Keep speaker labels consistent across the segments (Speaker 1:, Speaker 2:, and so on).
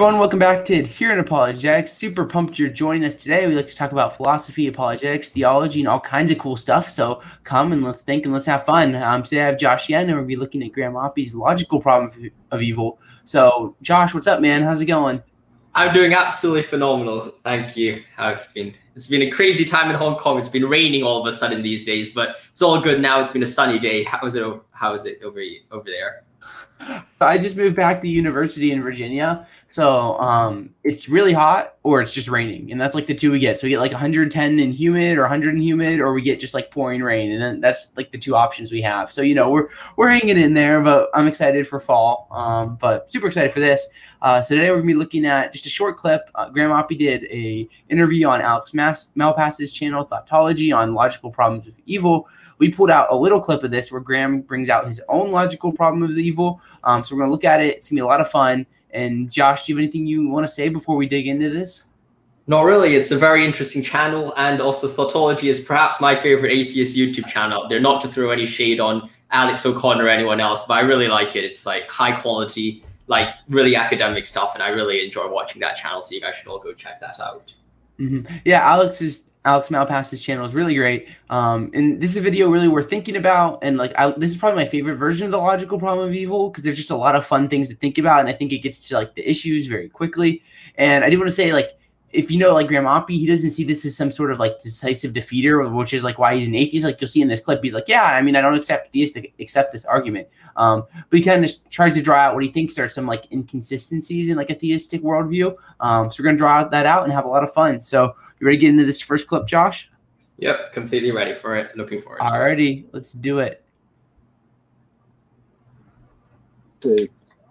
Speaker 1: everyone, welcome back to Adherent Apologetics. Super pumped you're joining us today. We like to talk about philosophy, apologetics, theology, and all kinds of cool stuff. So come and let's think and let's have fun. Um, today I have Josh Yen, and to be looking at Graham Oppy's logical problem of, of evil. So, Josh, what's up, man? How's it going?
Speaker 2: I'm doing absolutely phenomenal. Thank you. I've been it's been a crazy time in Hong Kong. It's been raining all of a sudden these days, but it's all good now. It's been a sunny day. How is it? How is it over over there?
Speaker 1: I just moved back to university in Virginia, so um, it's really hot or it's just raining, and that's like the two we get. So we get like 110 in humid or 100 in humid, or we get just like pouring rain, and then that's like the two options we have. So you know we're we're hanging in there, but I'm excited for fall. Um, but super excited for this. Uh, so today we're gonna be looking at just a short clip. Uh, Graham Oppy did a interview on Alex Mas- Malpass's channel, Thoughtology, on logical problems of evil. We pulled out a little clip of this where Graham brings out his own logical problem of the evil. Um, so we're gonna look at it. It's gonna be a lot of fun. And Josh, do you have anything you want to say before we dig into this?
Speaker 2: Not really. It's a very interesting channel, and also Thoughtology is perhaps my favorite atheist YouTube channel. They're not to throw any shade on Alex O'Connor or anyone else, but I really like it. It's like high quality, like really academic stuff, and I really enjoy watching that channel. So you guys should all go check that out.
Speaker 1: Mm-hmm. Yeah, Alex is Alex Malpass's channel is really great. Um, and this is a video really worth thinking about. And like, I, this is probably my favorite version of the logical problem of evil because there's just a lot of fun things to think about. And I think it gets to like the issues very quickly. And I do want to say, like, if you know like Graham Oppy, he doesn't see this as some sort of like decisive defeater, which is like why he's an atheist. Like you'll see in this clip, he's like, yeah, I mean, I don't accept theistic accept this argument. Um, but he kind of tries to draw out what he thinks are some like inconsistencies in like a theistic worldview. Um, so we're gonna draw that out and have a lot of fun. So you ready to get into this first clip, Josh?
Speaker 2: Yep, completely ready for it. Looking forward.
Speaker 1: Alrighty, let's do it.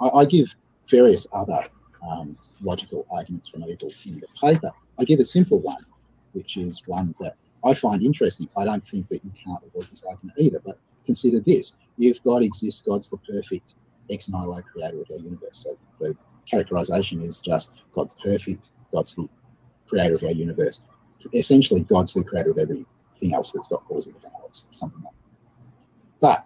Speaker 3: I give various other um, logical arguments from evil in the paper. I give a simple one, which is one that I find interesting. I don't think that you can't avoid this argument either, but consider this. If God exists, God's the perfect ex nihilo creator of our universe. So the characterization is just God's perfect, God's the creator of our universe. Essentially, God's the creator of everything else that's got and effect, something like that. But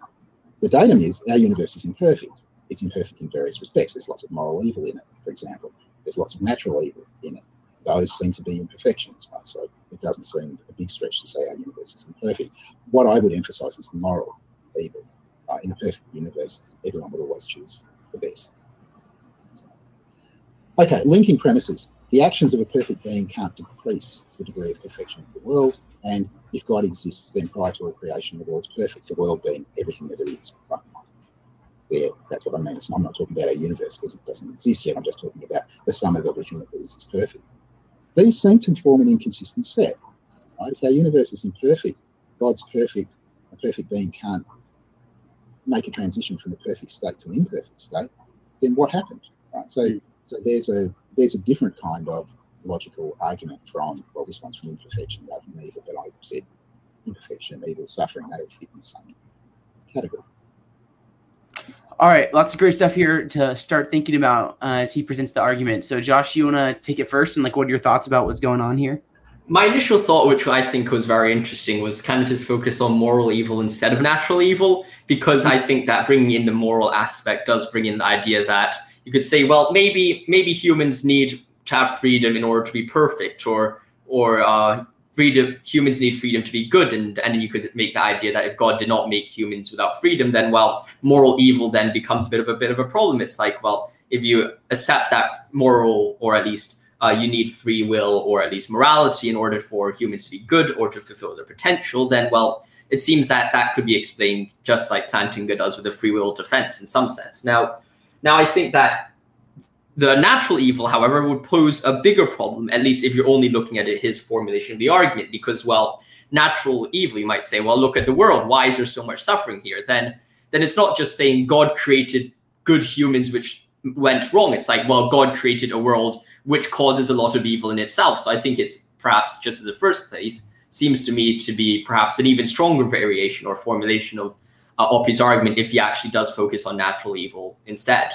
Speaker 3: the datum is our universe is imperfect it's imperfect in various respects. There's lots of moral evil in it, for example. There's lots of natural evil in it. Those seem to be imperfections, right? So it doesn't seem a big stretch to say our universe is imperfect. What I would emphasize is the moral evils. Right? In a perfect universe, everyone would always choose the best. Okay, linking premises. The actions of a perfect being can't decrease the degree of perfection of the world. And if God exists, then prior to all creation, the world's perfect, the world being everything that there is. Right? There. That's what I mean. I'm not talking about our universe because it doesn't exist yet. I'm just talking about the sum of that there is is perfect. These seem to form an inconsistent set. Right? If our universe is imperfect, God's perfect, a perfect being can't make a transition from a perfect state to an imperfect state, then what happened? Right? So, hmm. so there's a there's a different kind of logical argument from well, this one's from imperfection rather than evil, but I said imperfection, evil, suffering, they would fit in the same category.
Speaker 1: All right, lots of great stuff here to start thinking about uh, as he presents the argument. So, Josh, you want to take it first, and like, what are your thoughts about what's going on here?
Speaker 2: My initial thought, which I think was very interesting, was kind of just focus on moral evil instead of natural evil, because I think that bringing in the moral aspect does bring in the idea that you could say, well, maybe maybe humans need to have freedom in order to be perfect, or or uh, freedom humans need freedom to be good and and you could make the idea that if god did not make humans without freedom then well moral evil then becomes a bit of a bit of a problem. It's like well if you accept that moral or at least uh, you need free will or at least morality in order for humans to be good or to fulfill their potential then well it seems that that could be explained just like plantinga does with the free will defense in some sense. Now now i think that the natural evil, however, would pose a bigger problem, at least if you're only looking at it, his formulation of the argument, because, well, natural evil, you might say, well, look at the world. Why is there so much suffering here? Then, then it's not just saying God created good humans which went wrong. It's like, well, God created a world which causes a lot of evil in itself. So I think it's perhaps just as the first place seems to me to be perhaps an even stronger variation or formulation of uh, Oppy's argument if he actually does focus on natural evil instead.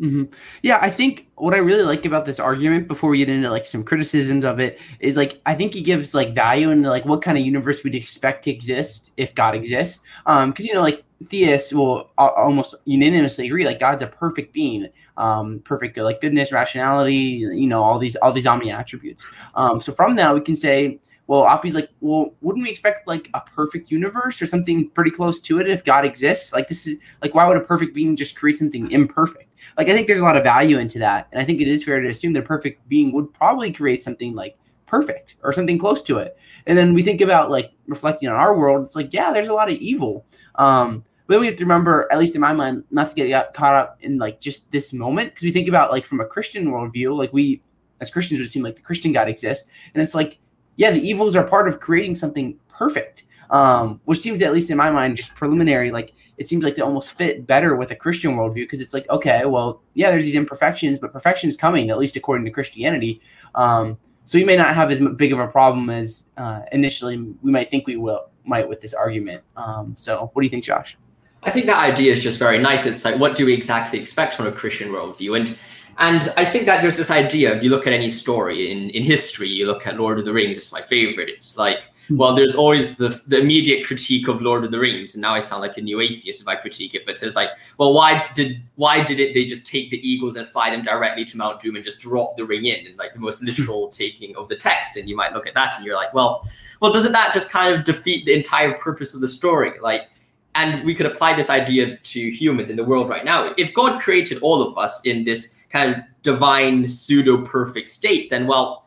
Speaker 1: Mm-hmm. Yeah, I think what I really like about this argument before we get into like some criticisms of it is like I think he gives like value into like what kind of universe we'd expect to exist if God exists. Um, because you know like theists will almost unanimously agree like God's a perfect being, um, perfect like goodness, rationality, you know all these all these omni attributes. Um, so from that we can say well, Oppy's like, well, wouldn't we expect like a perfect universe or something pretty close to it if God exists? Like, this is like, why would a perfect being just create something imperfect? Like, I think there's a lot of value into that. And I think it is fair to assume that a perfect being would probably create something like perfect or something close to it. And then we think about like reflecting on our world, it's like, yeah, there's a lot of evil. Um, but we have to remember, at least in my mind, not to get caught up in like just this moment, because we think about like from a Christian worldview, like we as Christians would seem like the Christian God exists, and it's like yeah, the evils are part of creating something perfect. Um, which seems, at least in my mind, just preliminary. Like it seems like they almost fit better with a Christian worldview because it's like, okay, well, yeah, there's these imperfections, but perfection is coming, at least according to Christianity. Um, so we may not have as big of a problem as uh, initially we might think we will might with this argument. Um, so what do you think, Josh?
Speaker 2: I think that idea is just very nice. It's like, what do we exactly expect from a Christian worldview? And and I think that there's this idea, if you look at any story in, in history, you look at Lord of the Rings, it's my favorite. It's like. Hmm. well, there's always the, the immediate critique of Lord of the Rings. And now I sound like a new atheist if I critique it, but it says like, well, why did why did it they just take the eagles and fly them directly to Mount Doom and just drop the ring in and like the most hmm. literal taking of the text? And you might look at that and you're like, well, well, doesn't that just kind of defeat the entire purpose of the story? Like and we could apply this idea to humans in the world right now. If God created all of us in this kind of divine pseudo perfect state, then well,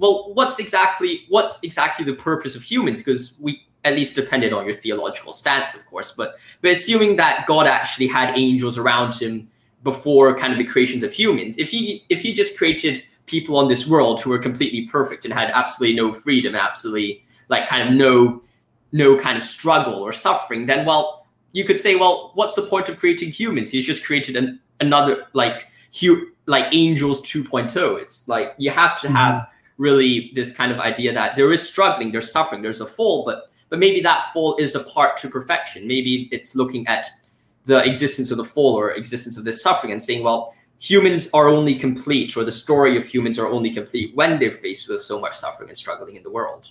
Speaker 2: well, what's exactly what's exactly the purpose of humans? Because we at least depended on your theological stance, of course, but but assuming that God actually had angels around him before kind of the creations of humans, if he if he just created people on this world who were completely perfect and had absolutely no freedom, absolutely like kind of no no kind of struggle or suffering, then well, you could say, well, what's the point of creating humans? He's just created an, another like hu- like angels 2.0 it's like you have to have mm-hmm. Really this kind of idea that there is struggling there's suffering there's a fall but but maybe that fall is a part to perfection. Maybe it's looking at the existence of the fall or existence of this suffering and saying well humans are only complete or the story of humans are only complete when they're faced with so much suffering and struggling in the world.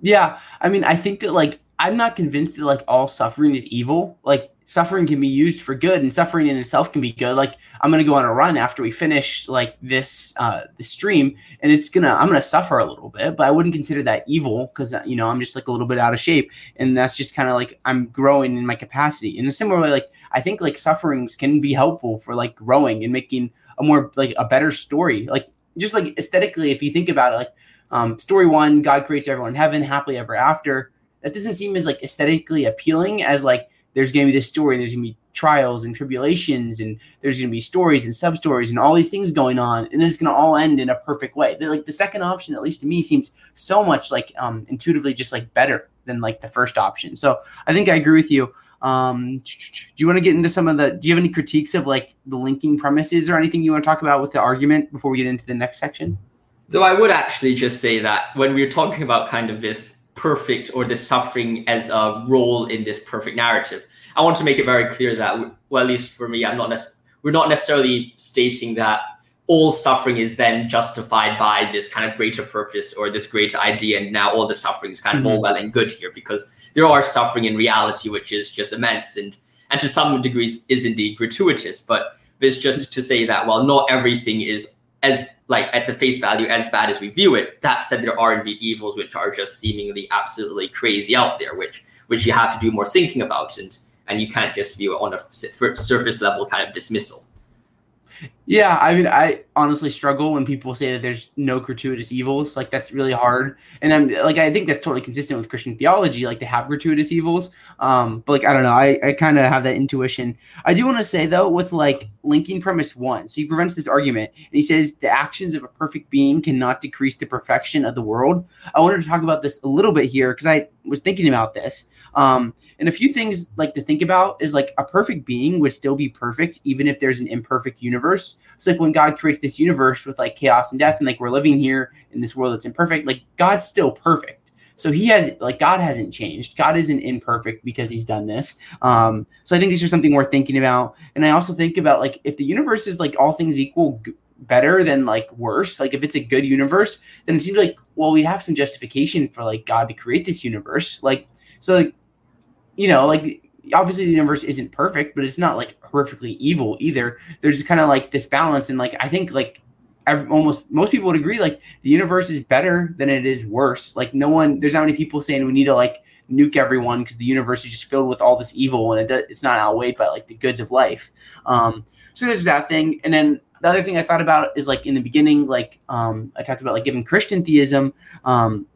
Speaker 1: Yeah i mean i think that like i'm not convinced that like all suffering is evil. Like suffering can be used for good and suffering in itself can be good. Like i'm gonna go on a run after we finish like this uh the stream and it's gonna i'm gonna suffer a little bit but i wouldn't consider that evil because you know i'm just like a little bit out of shape and that's just kind of like i'm growing in my capacity. In a similar way like i think like sufferings can be helpful for like growing and making a more like a better story. Like just like aesthetically if you think about it like um story one god creates everyone in heaven happily ever after that doesn't seem as like aesthetically appealing as like there's going to be this story, there's going to be trials and tribulations, and there's going to be stories and sub stories and all these things going on, and it's going to all end in a perfect way. They're like the second option, at least to me, seems so much like um, intuitively just like better than like the first option. So I think I agree with you. Um, do you want to get into some of the? Do you have any critiques of like the linking premises or anything you want to talk about with the argument before we get into the next section?
Speaker 2: Though I would actually just say that when we're talking about kind of this perfect or the suffering as a role in this perfect narrative. I want to make it very clear that, well, at least for me, I'm not nec- we're not necessarily stating that all suffering is then justified by this kind of greater purpose or this greater idea, and now all the suffering is kind of mm-hmm. all well and good here because there are suffering in reality which is just immense and and to some degrees is indeed gratuitous, but it's just to say that well, not everything is as like at the face value as bad as we view it. That said, there are indeed evils which are just seemingly absolutely crazy out there, which which you have to do more thinking about, and and you can't just view it on a surface level kind of dismissal.
Speaker 1: Yeah, I mean, I honestly struggle when people say that there's no gratuitous evils. Like that's really hard, and I'm like, I think that's totally consistent with Christian theology. Like to have gratuitous evils, um, but like I don't know, I, I kind of have that intuition. I do want to say though, with like linking premise one, so he prevents this argument, and he says the actions of a perfect being cannot decrease the perfection of the world. I wanted to talk about this a little bit here because I was thinking about this. Um, and a few things like to think about is like a perfect being would still be perfect even if there's an imperfect universe. So like when God creates this universe with like chaos and death, and like we're living here in this world that's imperfect, like God's still perfect. So he has like God hasn't changed. God isn't imperfect because he's done this. Um, so I think these are something worth thinking about. And I also think about like if the universe is like all things equal g- better than like worse, like if it's a good universe, then it seems like well we have some justification for like God to create this universe. Like so like you know like obviously the universe isn't perfect, but it's not like horrifically evil either. There's just kind of like this balance, and like I think like every, almost most people would agree like the universe is better than it is worse. Like no one, there's not many people saying we need to like nuke everyone because the universe is just filled with all this evil and it, does, it's not outweighed by like the goods of life. Um, so there's that thing, and then the other thing I thought about is like in the beginning, like um, I talked about like given Christian theism. Um,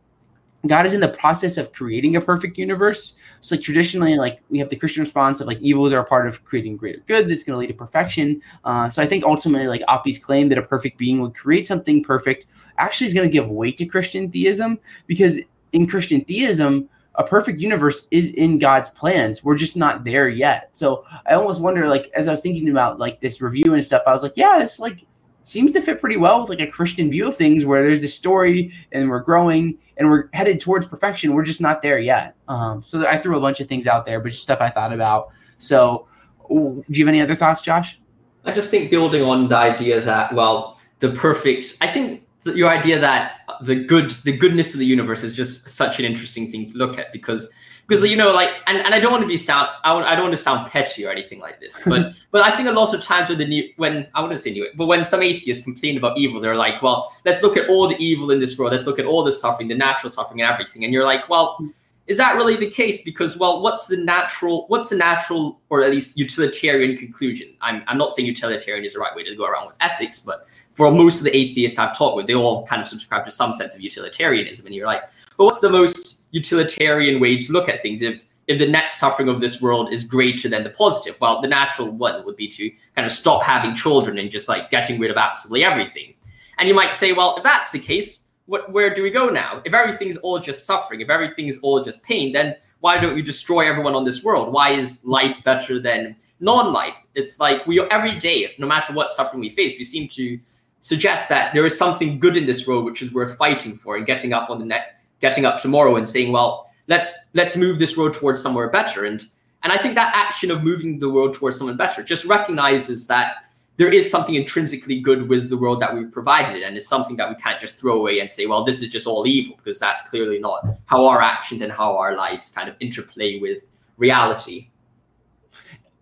Speaker 1: God is in the process of creating a perfect universe. So like traditionally, like we have the Christian response of like evils are a part of creating greater good that's going to lead to perfection. Uh, so I think ultimately, like Oppy's claim that a perfect being would create something perfect actually is going to give weight to Christian theism because in Christian theism, a perfect universe is in God's plans. We're just not there yet. So I almost wonder, like, as I was thinking about like this review and stuff, I was like, yeah, it's like seems to fit pretty well with like a Christian view of things where there's this story and we're growing and we're headed towards perfection. We're just not there yet. Um, so I threw a bunch of things out there, but just stuff I thought about. So do you have any other thoughts, Josh?
Speaker 2: I just think building on the idea that, well, the perfect, I think your idea that the good, the goodness of the universe is just such an interesting thing to look at because because you know like and, and i don't want to be sound I, I don't want to sound petty or anything like this but but i think a lot of times when the new when i wouldn't say new but when some atheists complain about evil they're like well let's look at all the evil in this world let's look at all the suffering the natural suffering and everything and you're like well is that really the case? Because well what's the natural what's the natural or at least utilitarian conclusion? I'm, I'm not saying utilitarian is the right way to go around with ethics but for most of the atheists i've talked with they all kind of subscribe to some sense of utilitarianism and you're like but what's the most utilitarian way to look at things. If if the net suffering of this world is greater than the positive, well, the natural one would be to kind of stop having children and just like getting rid of absolutely everything. And you might say, well, if that's the case, what, where do we go now? If everything's all just suffering, if everything's all just pain, then why don't we destroy everyone on this world? Why is life better than non-life? It's like we every day, no matter what suffering we face, we seem to suggest that there is something good in this world which is worth fighting for and getting up on the net getting up tomorrow and saying, well, let's let's move this road towards somewhere better. And and I think that action of moving the world towards somewhere better just recognizes that there is something intrinsically good with the world that we've provided, and it's something that we can't just throw away and say, well, this is just all evil, because that's clearly not how our actions and how our lives kind of interplay with reality.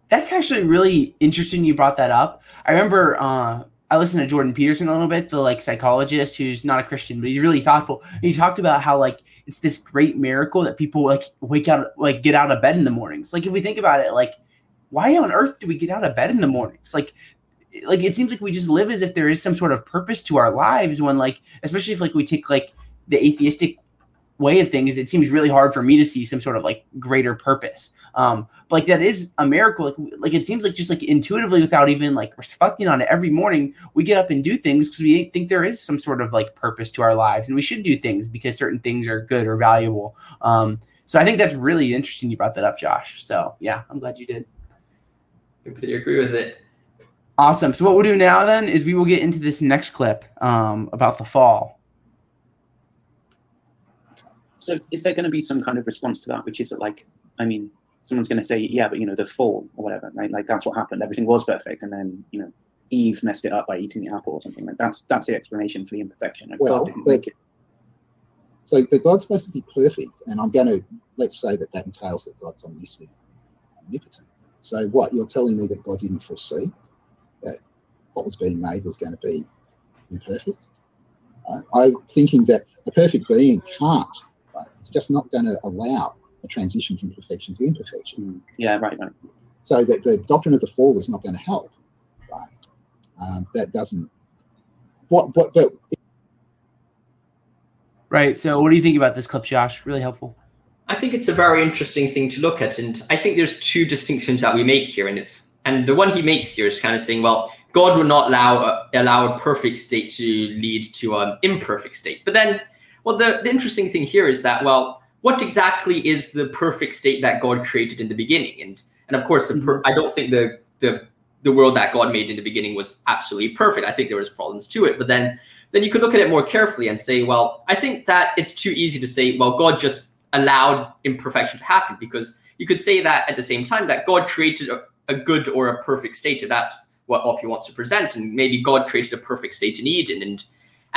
Speaker 1: That's actually really interesting. You brought that up. I remember uh, I listened to Jordan Peterson a little bit, the like psychologist who's not a Christian, but he's really thoughtful. And he talked about how like it's this great miracle that people like wake out, like get out of bed in the mornings. Like if we think about it, like why on earth do we get out of bed in the mornings? Like, like it seems like we just live as if there is some sort of purpose to our lives when like, especially if like we take like the atheistic way of things, it seems really hard for me to see some sort of like greater purpose. Um, but like that is a miracle. Like, like it seems like just like intuitively, without even like reflecting on it, every morning we get up and do things because we think there is some sort of like purpose to our lives, and we should do things because certain things are good or valuable. Um, so I think that's really interesting. You brought that up, Josh. So yeah, I'm glad you did.
Speaker 2: Completely agree with it.
Speaker 1: Awesome. So what we'll do now then is we will get into this next clip um, about the fall.
Speaker 4: So is there going to be some kind of response to that, which is that like, I mean, someone's going to say, yeah, but you know, the fall or whatever, right? Like that's what happened. Everything was perfect, and then you know, Eve messed it up by eating the apple or something. Like that's that's the explanation for the imperfection. Like,
Speaker 3: well, but, so but God's supposed to be perfect, and I'm going to let's say that that entails that God's omniscient, omnipotent. So what you're telling me that God didn't foresee that what was being made was going to be imperfect. I'm thinking that a perfect being can't. Right? It's just not going to allow a transition from perfection to imperfection.
Speaker 4: Mm. Yeah, right, right.
Speaker 3: So that the doctrine of the fall is not going to help, right? Um, that doesn't. What? What? But.
Speaker 1: Right. So, what do you think about this clip, Josh? Really helpful.
Speaker 2: I think it's a very interesting thing to look at, and I think there's two distinctions that we make here, and it's and the one he makes here is kind of saying, well, God will not allow a, allow a perfect state to lead to an imperfect state. But then, well, the, the interesting thing here is that, well, what exactly is the perfect state that God created in the beginning? And and of course, per- mm-hmm. I don't think the the the world that God made in the beginning was absolutely perfect. I think there was problems to it. But then then you could look at it more carefully and say, well, I think that it's too easy to say, well, God just allowed imperfection to happen because you could say that at the same time that God created a, a good or a perfect state. If that's what Oppy wants to present, and maybe God created a perfect state in Eden, and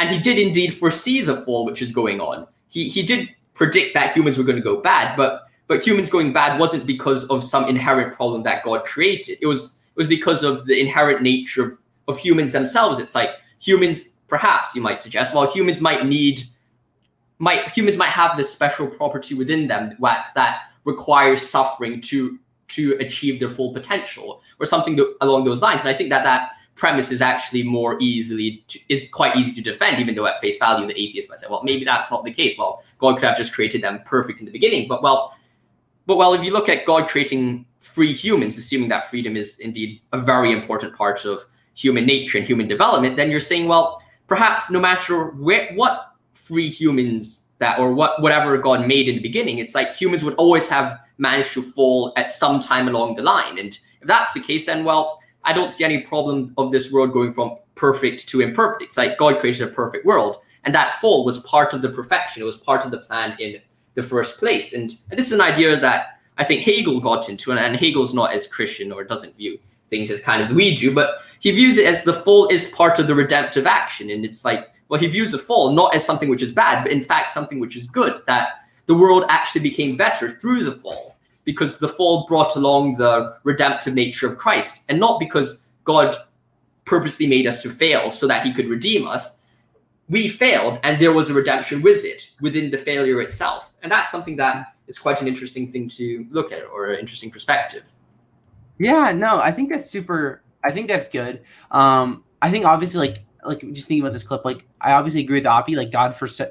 Speaker 2: and he did indeed foresee the fall which is going on. He he did predict that humans were going to go bad, but but humans going bad wasn't because of some inherent problem that God created. It was it was because of the inherent nature of, of humans themselves. It's like humans, perhaps you might suggest, well, humans might need might humans might have this special property within them that, that requires suffering to to achieve their full potential or something along those lines. And I think that that premise is actually more easily to, is quite easy to defend, even though at face value the atheist might say, well, maybe that's not the case. Well, God could have just created them perfect in the beginning. But well, but well, if you look at God creating free humans, assuming that freedom is indeed a very important part of human nature and human development, then you're saying, well, perhaps no matter where, what free humans that or what whatever God made in the beginning, it's like humans would always have managed to fall at some time along the line. And if that's the case, then well, I don't see any problem of this world going from perfect to imperfect. It's like God created a perfect world, and that fall was part of the perfection. It was part of the plan in the first place. And, and this is an idea that I think Hegel got into, and, and Hegel's not as Christian or doesn't view things as kind of we do, but he views it as the fall is part of the redemptive action. And it's like, well, he views the fall not as something which is bad, but in fact something which is good, that the world actually became better through the fall because the fall brought along the redemptive nature of Christ, and not because God purposely made us to fail so that he could redeem us. We failed, and there was a redemption with it, within the failure itself. And that's something that is quite an interesting thing to look at, or an interesting perspective.
Speaker 1: Yeah, no, I think that's super. I think that's good. Um, I think obviously, like, like just thinking about this clip, like, I obviously agree with Oppy. Like, God foresaw,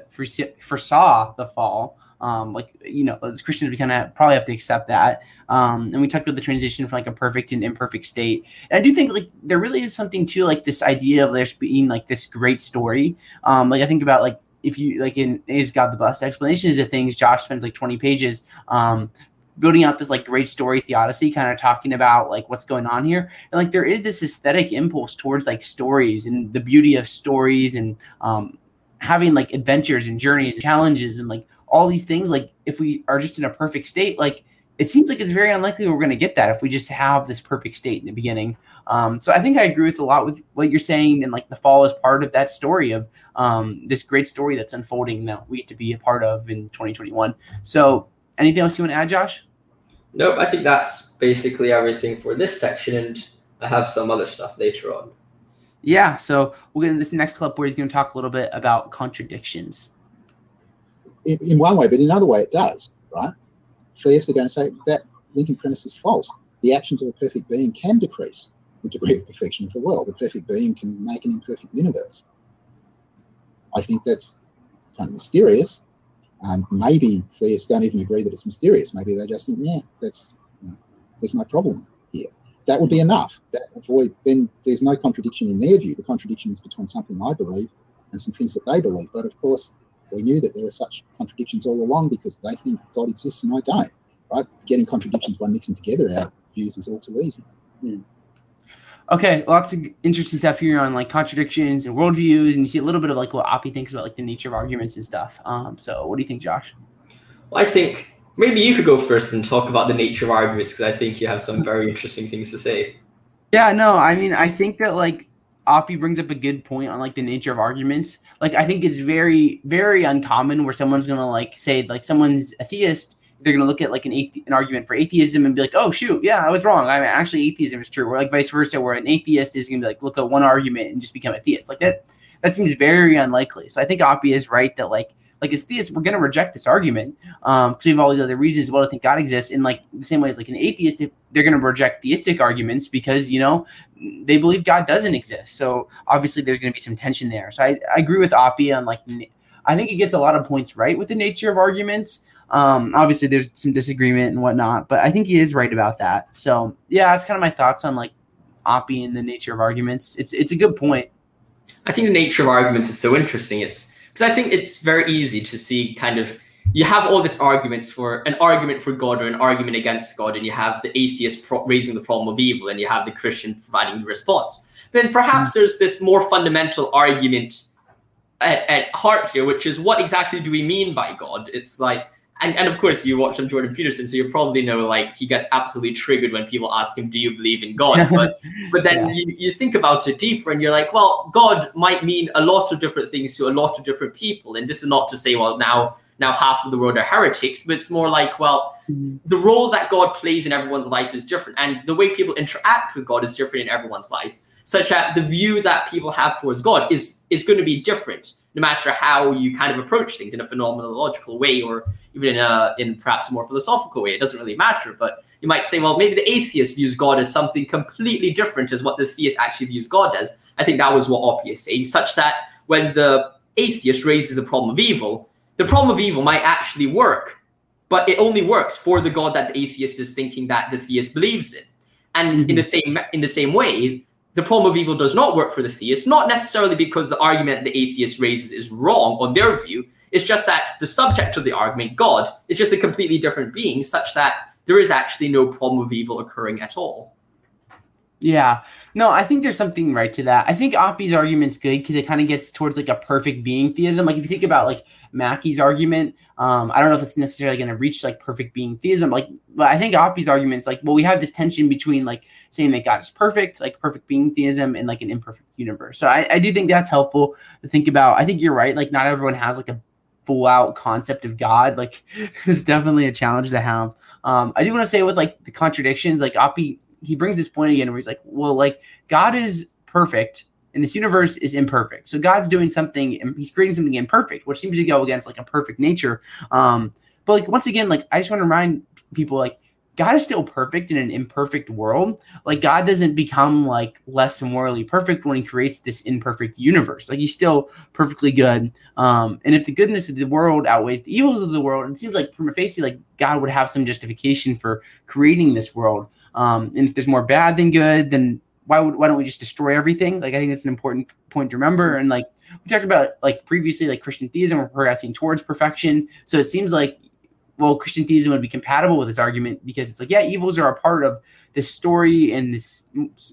Speaker 1: foresaw the fall, um, like you know, as Christians, we kind of probably have to accept that. Um, and we talked about the transition from like a perfect and imperfect state. And I do think like there really is something to like this idea of there's being like this great story. Um, like I think about like if you like in is God the best explanations of things, Josh spends like 20 pages um, building out this like great story theodicy, kind of talking about like what's going on here. And like there is this aesthetic impulse towards like stories and the beauty of stories and um, having like adventures and journeys and challenges and like all these things like if we are just in a perfect state like it seems like it's very unlikely we're going to get that if we just have this perfect state in the beginning. Um, so i think i agree with a lot with what you're saying and like the fall is part of that story of um, this great story that's unfolding that we get to be a part of in 2021 so anything else you want to add josh?
Speaker 2: Nope i think that's basically everything for this section and i have some other stuff later on.
Speaker 1: Yeah so we'll get into this next clip where he's going to talk a little bit about contradictions
Speaker 3: in, in one way, but in another way, it does, right? Theists are going to say that linking premise is false. The actions of a perfect being can decrease the degree of perfection of the world. A perfect being can make an imperfect universe. I think that's kind of mysterious. Um, maybe theists don't even agree that it's mysterious. Maybe they just think, yeah, that's you know, there's no problem here. That would be enough. That avoid then there's no contradiction in their view. The contradiction is between something I believe and some things that they believe. But of course, we knew that there were such contradictions all along because they think God exists and I don't. Right? Getting contradictions by mixing together our views is all too easy.
Speaker 1: Okay, lots of interesting stuff here on like contradictions and worldviews, and you see a little bit of like what Oppy thinks about like the nature of arguments and stuff. Um, so what do you think, Josh?
Speaker 2: Well, I think maybe you could go first and talk about the nature of arguments because I think you have some very interesting things to say.
Speaker 1: Yeah, no, I mean, I think that like Oppy brings up a good point on like the nature of arguments. Like I think it's very, very uncommon where someone's gonna like say like someone's a theist, they're gonna look at like an athe- an argument for atheism and be like, oh shoot, yeah, I was wrong. I mean, actually atheism is true. Or like vice versa, where an atheist is gonna be like look at one argument and just become a theist. Like that, that seems very unlikely. So I think Oppy is right that like like as theists, we're going to reject this argument um, because we have all these other reasons as well to think God exists. In like the same way as like an atheist, they're going to reject theistic arguments because you know they believe God doesn't exist. So obviously, there's going to be some tension there. So I, I agree with Oppy on like I think he gets a lot of points right with the nature of arguments. Um, obviously, there's some disagreement and whatnot, but I think he is right about that. So yeah, that's kind of my thoughts on like Oppy and the nature of arguments. It's it's a good point.
Speaker 2: I think the nature of arguments is so interesting. It's because I think it's very easy to see kind of you have all these arguments for an argument for God or an argument against God, and you have the atheist pro- raising the problem of evil, and you have the Christian providing the response. Then perhaps mm there's this more fundamental argument at, at heart here, which is what exactly do we mean by God? It's like and, and of course you watch some Jordan Peterson, so you probably know like he gets absolutely triggered when people ask him, "Do you believe in God?" But but then yeah. you, you think about it deeper, and you're like, well, God might mean a lot of different things to a lot of different people, and this is not to say, well, now now half of the world are heretics, but it's more like, well, mm-hmm. the role that God plays in everyone's life is different, and the way people interact with God is different in everyone's life, such that the view that people have towards God is is going to be different no matter how you kind of approach things in a phenomenological way or even in a in perhaps a more philosophical way. It doesn't really matter. But you might say, well, maybe the atheist views God as something completely different as what the theist actually views God as. I think that was what Oppy is saying, such that when the atheist raises the problem of evil, the problem of evil might actually work, but it only works for the God that the atheist is thinking that the theist believes in. And mm-hmm. in the same in the same way, the problem of evil does not work for the theist, not necessarily because the argument the atheist raises is wrong on their view. It's just that the subject of the argument, God, is just a completely different being, such that there is actually no problem of evil occurring at all.
Speaker 1: Yeah. No, I think there's something right to that. I think Oppy's argument's good because it kind of gets towards like a perfect being theism. Like if you think about like Mackie's argument, um, I don't know if it's necessarily going to reach like perfect being theism. Like, but I think Oppy's argument's like, well, we have this tension between like saying that God is perfect, like perfect being theism, and like an imperfect universe. So I, I do think that's helpful to think about. I think you're right. Like not everyone has like a full out concept of God. Like it's definitely a challenge to have. Um, I do want to say with like the contradictions, like Oppy he brings this point again where he's like, well, like God is perfect and this universe is imperfect. So God's doing something, and he's creating something imperfect, which seems to go against like a perfect nature. Um, but like once again, like I just want to remind people like God is still perfect in an imperfect world. Like God doesn't become like less morally perfect when he creates this imperfect universe. Like he's still perfectly good. Um, and if the goodness of the world outweighs the evils of the world, it seems like prima facie, like God would have some justification for creating this world. Um, and if there's more bad than good, then why would why don't we just destroy everything? Like I think that's an important point to remember. And like we talked about like previously, like Christian theism, we're progressing towards perfection. So it seems like well, Christian theism would be compatible with this argument because it's like, yeah, evils are a part of this story and this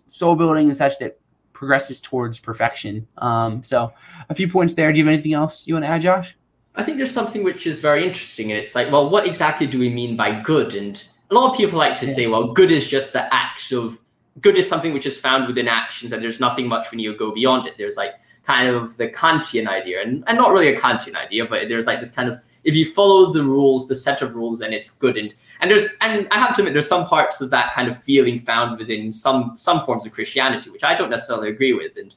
Speaker 1: soul building and such that progresses towards perfection. Um, so a few points there. Do you have anything else you want to add, Josh?
Speaker 2: I think there's something which is very interesting, and it's like, well, what exactly do we mean by good? And a lot of people like to yeah. say, well, good is just the act of good is something which is found within actions, and there's nothing much when you go beyond it. There's like kind of the Kantian idea, and, and not really a Kantian idea, but there's like this kind of if you follow the rules, the set of rules, then it's good. And and there's and I have to admit, there's some parts of that kind of feeling found within some some forms of Christianity, which I don't necessarily agree with. And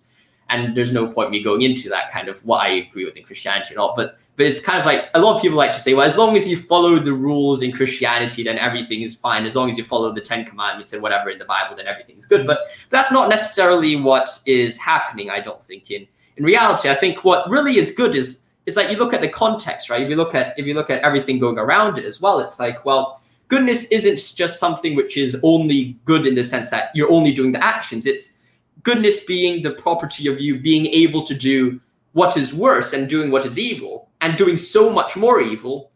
Speaker 2: and there's no point me going into that kind of what I agree with in Christianity or not. But but it's kind of like a lot of people like to say, well, as long as you follow the rules in Christianity, then everything is fine. As long as you follow the Ten Commandments and whatever in the Bible, then everything's good. But that's not necessarily what is happening, I don't think. In in reality, I think what really is good is is like you look at the context, right? If you look at if you look at everything going around it as well, it's like, well, goodness isn't just something which is only good in the sense that you're only doing the actions. It's goodness being the property of you being able to do what is worse and doing what is evil and doing so much more evil,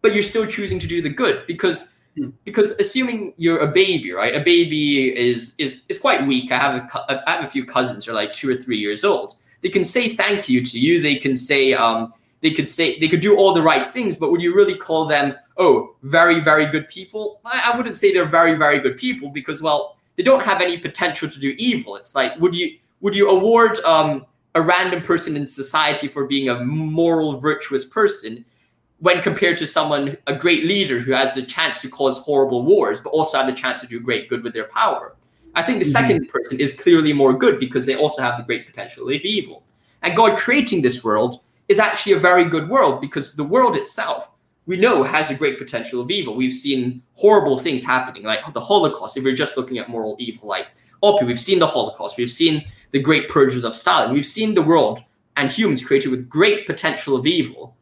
Speaker 2: but you're still choosing to do the good because hmm. because assuming you're a baby, right? A baby is is is quite weak. I have a, I have a few cousins who are like two or three years old. They can say thank you to you. They can say um, they could say they could do all the right things, but would you really call them oh very very good people? I, I wouldn't say they're very very good people because well they don't have any potential to do evil. It's like would you would you award um, a random person in society for being a moral virtuous person when compared to someone a great leader who has the chance to cause horrible wars but also have the chance to do great good with their power i think the mm-hmm. second person is clearly more good because they also have the great potential of evil and god creating this world is actually a very good world because the world itself we know has a great potential of evil we've seen horrible things happening like the holocaust if we're just looking at moral evil like Oppy, we've seen the holocaust we've seen the great purges of Stalin. We've seen the world and humans created with great potential of evil,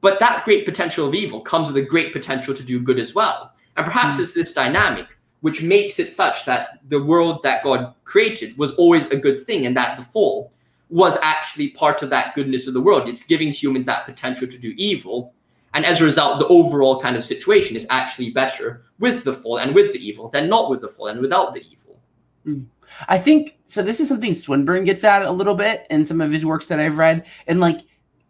Speaker 2: but that great potential of evil comes with a great potential to do good as well. And perhaps mm. it's this dynamic which makes it such that the world that God created was always a good thing, and that the fall was actually part of that goodness of the world. It's giving humans that potential to do evil. And as a result, the overall kind of situation is actually better with the fall and with the evil than not with the fall and without the evil.
Speaker 1: Mm. I think so. This is something Swinburne gets at a little bit in some of his works that I've read, and like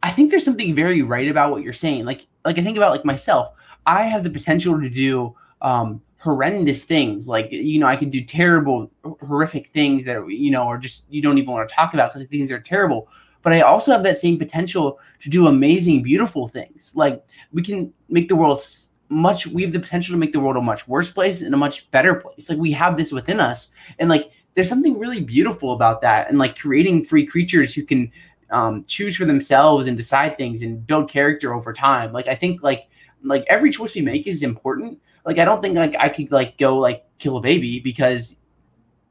Speaker 1: I think there's something very right about what you're saying. Like like I think about like myself. I have the potential to do um, horrendous things. Like you know, I could do terrible, horrific things that you know are just you don't even want to talk about because things are terrible. But I also have that same potential to do amazing, beautiful things. Like we can make the world much. We have the potential to make the world a much worse place and a much better place. Like we have this within us, and like there's something really beautiful about that. And like creating free creatures who can um, choose for themselves and decide things and build character over time. Like I think like like every choice we make is important. Like I don't think like I could like go like kill a baby because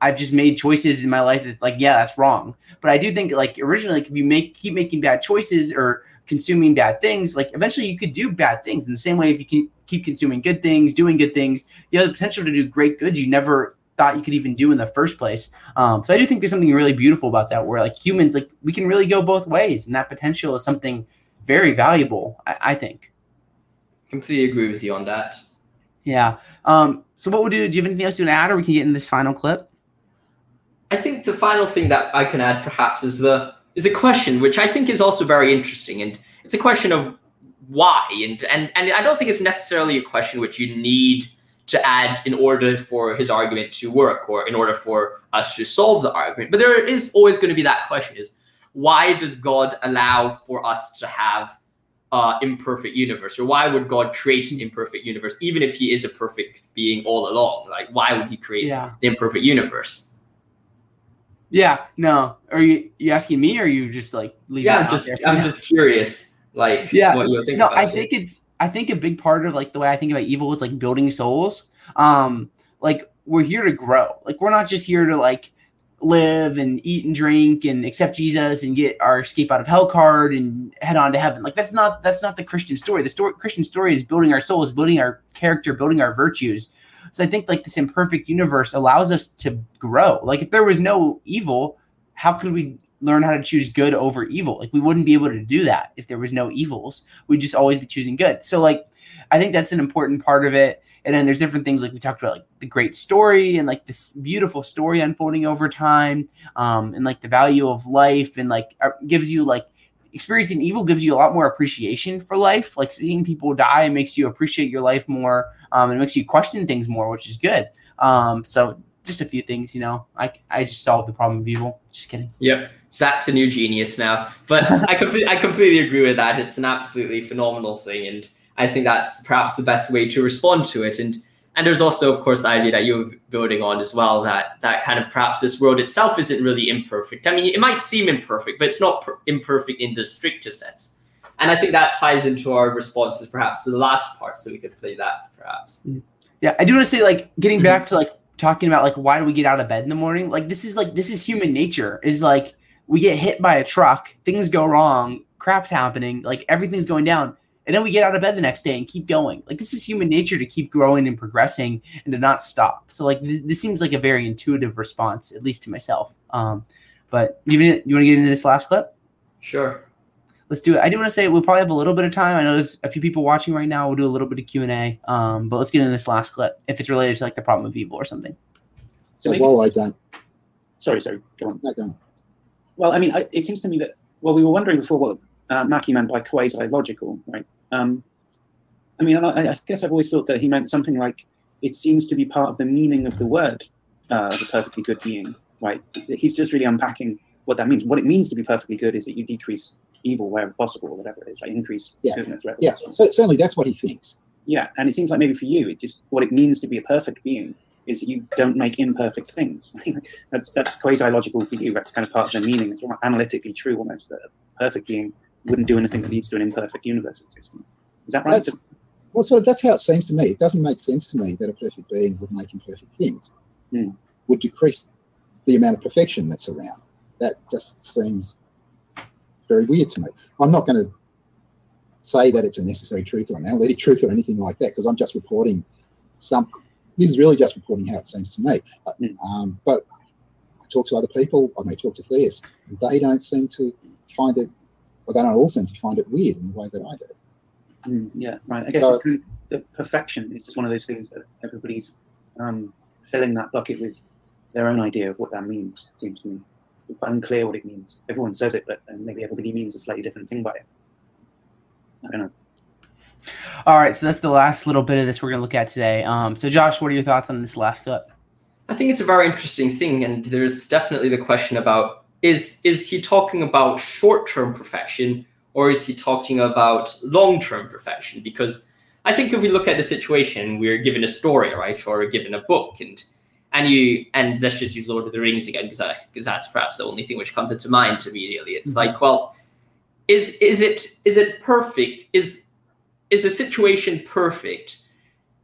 Speaker 1: I've just made choices in my life that's like yeah that's wrong. But I do think like originally like if you make keep making bad choices or consuming bad things, like eventually you could do bad things. In the same way, if you can keep consuming good things, doing good things, you have the potential to do great goods you never thought you could even do in the first place. Um, so I do think there's something really beautiful about that, where like humans, like we can really go both ways, and that potential is something very valuable. I, I think.
Speaker 2: Completely agree with you on that.
Speaker 1: Yeah. Um, so what would you do? Do you have anything else to add, or we can get in this final clip?
Speaker 2: I think the final thing that I can add, perhaps, is the is a question which I think is also very interesting, and it's a question of why, and and and I don't think it's necessarily a question which you need to add in order for his argument to work or in order for us to solve the argument. But there is always going to be that question: is why does God allow for us to have uh, imperfect universe, or why would God create an imperfect universe, even if He is a perfect being all along? Like, why would He create yeah. an imperfect universe?
Speaker 1: Yeah, no. Are you you asking me, or are you just like
Speaker 2: leaving? Yeah, I'm just I'm just curious. Like, yeah, what you think?
Speaker 1: No, I it. think it's I think a big part of like the way I think about evil is like building souls. Um, like we're here to grow. Like we're not just here to like live and eat and drink and accept Jesus and get our escape out of hell card and head on to heaven. Like that's not that's not the Christian story. The story Christian story is building our souls, building our character, building our virtues. So I think like this imperfect universe allows us to grow. Like if there was no evil, how could we learn how to choose good over evil? Like we wouldn't be able to do that if there was no evils. We'd just always be choosing good. So like I think that's an important part of it. And then there's different things like we talked about, like the great story and like this beautiful story unfolding over time, um, and like the value of life, and like uh, gives you like experiencing evil gives you a lot more appreciation for life. Like seeing people die makes you appreciate your life more, um, and makes you question things more, which is good. Um, so just a few things, you know. I I just solved the problem of evil. Just kidding.
Speaker 2: Yep. Zach's a new genius now. But I completely I completely agree with that. It's an absolutely phenomenal thing. And I think that's perhaps the best way to respond to it. And and there's also, of course, the idea that you're building on as well that that kind of perhaps this world itself isn't really imperfect. I mean, it might seem imperfect, but it's not per- imperfect in the stricter sense. And I think that ties into our responses, perhaps to the last part, so we could play that, perhaps.
Speaker 1: Mm-hmm. Yeah, I do want to say, like, getting back to like talking about like why do we get out of bed in the morning? Like, this is like this is human nature. Is like we get hit by a truck, things go wrong, crap's happening, like everything's going down and then we get out of bed the next day and keep going. Like this is human nature to keep growing and progressing and to not stop. So like th- this seems like a very intuitive response, at least to myself. Um, but even you want to get into this last clip?
Speaker 2: Sure.
Speaker 1: Let's do it. I do want to say we'll probably have a little bit of time. I know there's a few people watching right now. We'll do a little bit of Q and A. Um, but let's get into this last clip if it's related to like the problem of evil or something.
Speaker 3: So, so while I don't,
Speaker 4: sorry, sorry, go on.
Speaker 3: No, go on.
Speaker 4: Well, I mean, I, it seems to me that well, we were wondering before what uh, Mackie meant by quasi-logical, right? Um, I mean, I, I, guess I've always thought that he meant something like it seems to be part of the meaning of the word, uh, the perfectly good being, right? He's just really unpacking what that means. What it means to be perfectly good is that you decrease evil wherever possible, or whatever it is, like increase
Speaker 3: yeah.
Speaker 4: goodness.
Speaker 3: Yeah, so certainly that's what he thinks.
Speaker 4: Yeah, and it seems like maybe for you, it just what it means to be a perfect being is that you don't make imperfect things. that's that's quasi-logical for you. That's kind of part of the meaning. It's analytically true almost that a perfect being wouldn't do anything that leads to an imperfect universe existing. Is that right?
Speaker 3: That's, well, sort of, that's how it seems to me. It doesn't make sense to me that a perfect being would make imperfect things,
Speaker 4: hmm.
Speaker 3: would decrease the amount of perfection that's around. That just seems very weird to me. I'm not going to say that it's a necessary truth or an analytic truth or anything like that because I'm just reporting some. This is really just reporting how it seems to me.
Speaker 4: Hmm.
Speaker 3: Um, but I talk to other people. I may talk to theists. They don't seem to find it but they don't all seem to find it weird in the way that I do.
Speaker 4: Mm, yeah, right. I guess so, kind of, the perfection is just one of those things that everybody's um, filling that bucket with their own idea of what that means. Seems to me It's quite unclear what it means. Everyone says it, but maybe everybody means a slightly different thing by it. I don't know.
Speaker 1: All right, so that's the last little bit of this we're going to look at today. Um, so, Josh, what are your thoughts on this last clip?
Speaker 2: I think it's a very interesting thing, and there's definitely the question about is is he talking about short-term perfection or is he talking about long-term perfection? Because I think if we look at the situation, we're given a story, right, or we're given a book, and and you and let's just use Lord of the Rings again, because because that's perhaps the only thing which comes into mind immediately. It's mm-hmm. like, well, is is it is it perfect? Is is the situation perfect?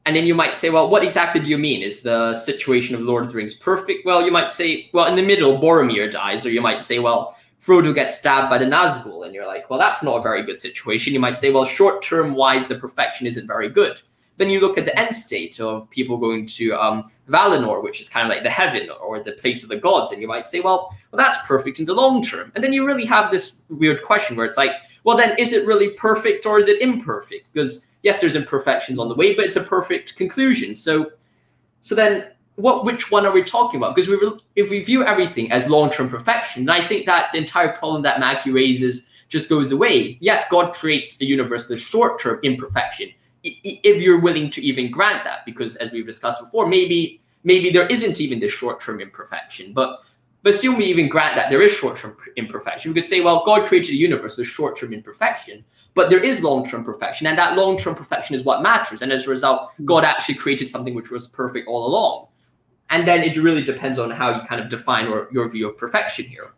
Speaker 2: And then you might say, well, what exactly do you mean? Is the situation of Lord of the Rings perfect? Well, you might say, well, in the middle, Boromir dies, or you might say, well, Frodo gets stabbed by the Nazgul, and you're like, well, that's not a very good situation. You might say, well, short term wise, the perfection isn't very good. Then you look at the end state of people going to um, Valinor, which is kind of like the heaven or the place of the gods, and you might say, well, well, that's perfect in the long term. And then you really have this weird question where it's like, well, then is it really perfect or is it imperfect? Because yes, there's imperfections on the way, but it's a perfect conclusion. So, so then what which one are we talking about? Because we if we view everything as long-term perfection, then I think that the entire problem that Maggie raises just goes away. Yes, God creates the universe with short-term imperfection. If you're willing to even grant that, because as we've discussed before, maybe maybe there isn't even this short-term imperfection, but but assume we even grant that there is short-term imperfection. We could say, well, God created the universe with short-term imperfection, but there is long-term perfection, and that long-term perfection is what matters. And as a result, hmm. God actually created something which was perfect all along. And then it really depends on how you kind of define or your view of perfection here.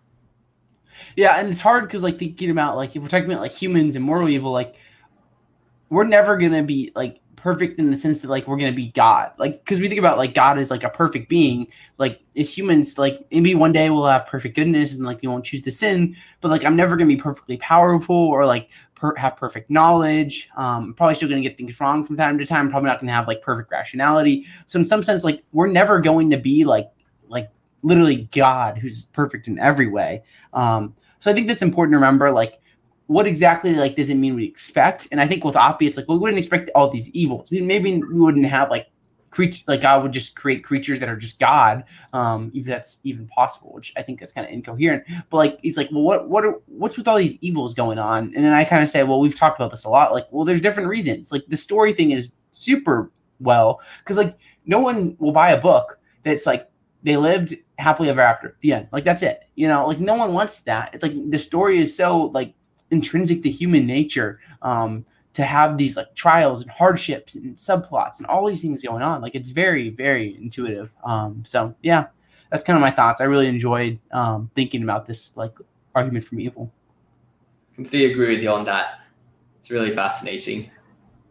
Speaker 1: Yeah, and it's hard because like thinking about like if we're talking about like humans and moral evil, like we're never gonna be like perfect in the sense that like we're gonna be God. Like because we think about like God is like a perfect being. Like as humans, like maybe one day we'll have perfect goodness and like we won't choose to sin. But like I'm never gonna be perfectly powerful or like per- have perfect knowledge. Um, probably still gonna get things wrong from time to time. Probably not gonna have like perfect rationality. So in some sense, like we're never going to be like like literally God who's perfect in every way. Um, so I think that's important to remember. Like what exactly like does it mean we expect? And I think with Oppy, it's like well, we wouldn't expect all these evils. Maybe we wouldn't have like creature like God would just create creatures that are just God, um, if that's even possible. Which I think that's kind of incoherent. But like he's like, well, what what are, what's with all these evils going on? And then I kind of say, well, we've talked about this a lot. Like, well, there's different reasons. Like the story thing is super well because like no one will buy a book that's like they lived happily ever after the end like that's it you know like no one wants that it's like the story is so like intrinsic to human nature um, to have these like trials and hardships and subplots and all these things going on. Like it's very, very intuitive. Um, so yeah, that's kind of my thoughts. I really enjoyed um, thinking about this like argument from evil.
Speaker 2: Completely agree with you on that. It's really fascinating.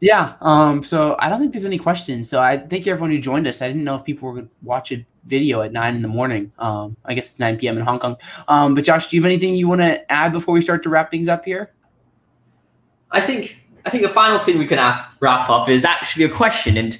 Speaker 1: Yeah. Um, so I don't think there's any questions. So I thank you everyone who joined us. I didn't know if people were going to watch a video at nine in the morning. Um, I guess it's 9 p.m. in Hong Kong. Um, but Josh, do you have anything you want to add before we start to wrap things up here?
Speaker 2: I think I think the final thing we can wrap up is actually a question, and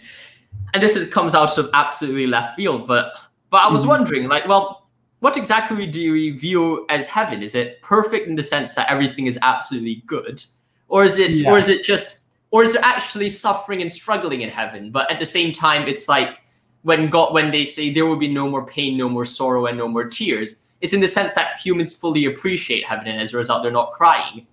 Speaker 2: and this is, comes out of absolutely left field, but but I was mm-hmm. wondering, like, well, what exactly do you view as heaven? Is it perfect in the sense that everything is absolutely good, or is it yeah. or is it just or is there actually suffering and struggling in heaven? But at the same time, it's like when God when they say there will be no more pain, no more sorrow, and no more tears. It's in the sense that humans fully appreciate heaven, and as a result, they're not crying.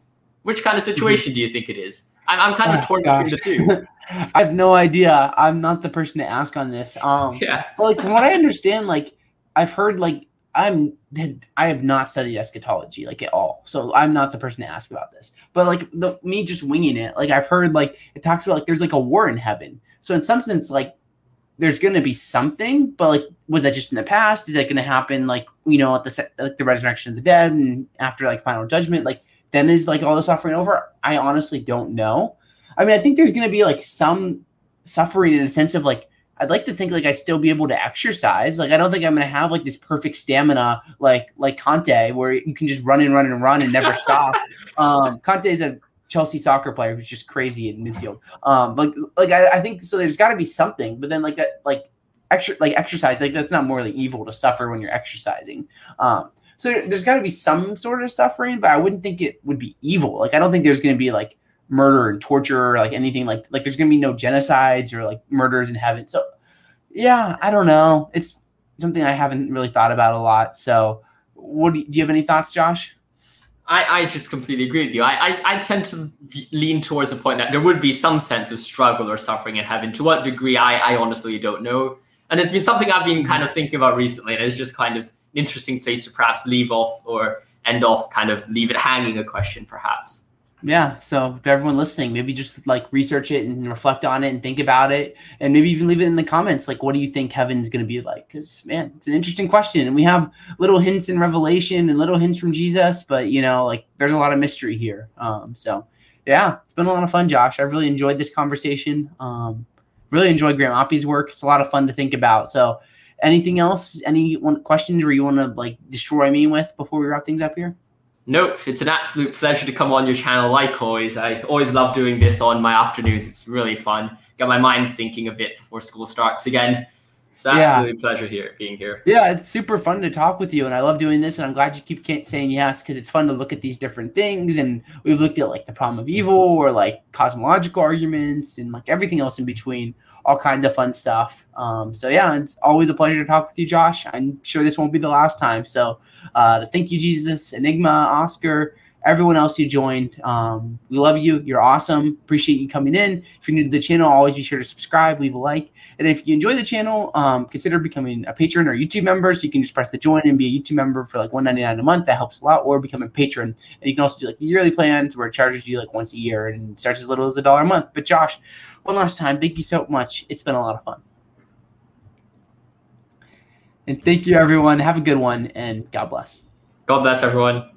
Speaker 2: Which kind of mm-hmm. situation do you think it is? I'm, I'm kind of oh, torn gosh. between the two.
Speaker 1: I have no idea. I'm not the person to ask on this. Um, yeah. But like from what I understand, like I've heard like I'm I have not studied eschatology like at all, so I'm not the person to ask about this. But like the me just winging it, like I've heard like it talks about like there's like a war in heaven. So in some sense, like there's going to be something, but like was that just in the past? Is that going to happen like you know at the like the resurrection of the dead and after like final judgment? Like then is like all the suffering over? I honestly don't know. I mean, I think there's going to be like some suffering in a sense of like I'd like to think like I'd still be able to exercise. Like I don't think I'm gonna have like this perfect stamina like like Kanté where you can just run and run and run and never stop. Um, Kanté is a Chelsea soccer player who's just crazy in midfield. Um, like like I, I think so. There's got to be something, but then like that like extra like exercise like that's not morally evil to suffer when you're exercising. Um, so there's got to be some sort of suffering, but I wouldn't think it would be evil. Like I don't think there's gonna be like murder and torture or like anything like like there's gonna be no genocides or like murders in heaven. So yeah, I don't know. It's something I haven't really thought about a lot. So, what do you, do you have any thoughts, Josh?
Speaker 2: I, I just completely agree with you. I, I, I tend to lean towards the point that there would be some sense of struggle or suffering in heaven. To what degree, I, I honestly don't know. And it's been something I've been kind of thinking about recently, and it's just kind of an interesting place to perhaps leave off or end off, kind of leave it hanging a question, perhaps
Speaker 1: yeah so to everyone listening maybe just like research it and reflect on it and think about it. And maybe even leave it in the comments like what do you think heaven's going to be like? Because man it's an interesting question. And we have little hints in revelation and little hints from jesus but you know like there's a lot of mystery here. Um so yeah it's been a lot of fun josh. I've really enjoyed this conversation. Um really enjoyed graham oppy's work. It's a lot of fun to think about. So anything else? Any one questions where you want to like destroy me with before we wrap things up here
Speaker 2: Nope, it's an absolute pleasure to come on your channel like always. I always love doing this on my afternoons. It's really fun. Get my mind thinking a bit before school starts again. It's an yeah. absolute pleasure here being here.
Speaker 1: Yeah, it's super fun to talk with you, and I love doing this. And I'm glad you keep saying yes because it's fun to look at these different things. And we've looked at like the problem of evil or like cosmological arguments and like everything else in between all kinds of fun stuff. Um, so yeah, it's always a pleasure to talk with you, Josh. I'm sure this won't be the last time. So uh, thank you, Jesus, Enigma, Oscar, everyone else who joined. Um, we love you. You're awesome. Appreciate you coming in. If you're new to the channel, always be sure to subscribe, leave a like, and if you enjoy the channel, um, consider becoming a patron or YouTube member. So you can just press the join and be a YouTube member for like 1.99 a month. That helps a lot. Or become a patron, and you can also do like yearly plans where it charges you like once a year and starts as little as a dollar a month. But Josh one last time, thank you so much. It's been a lot of fun. And thank you, everyone. Have a good one, and God bless.
Speaker 2: God bless everyone.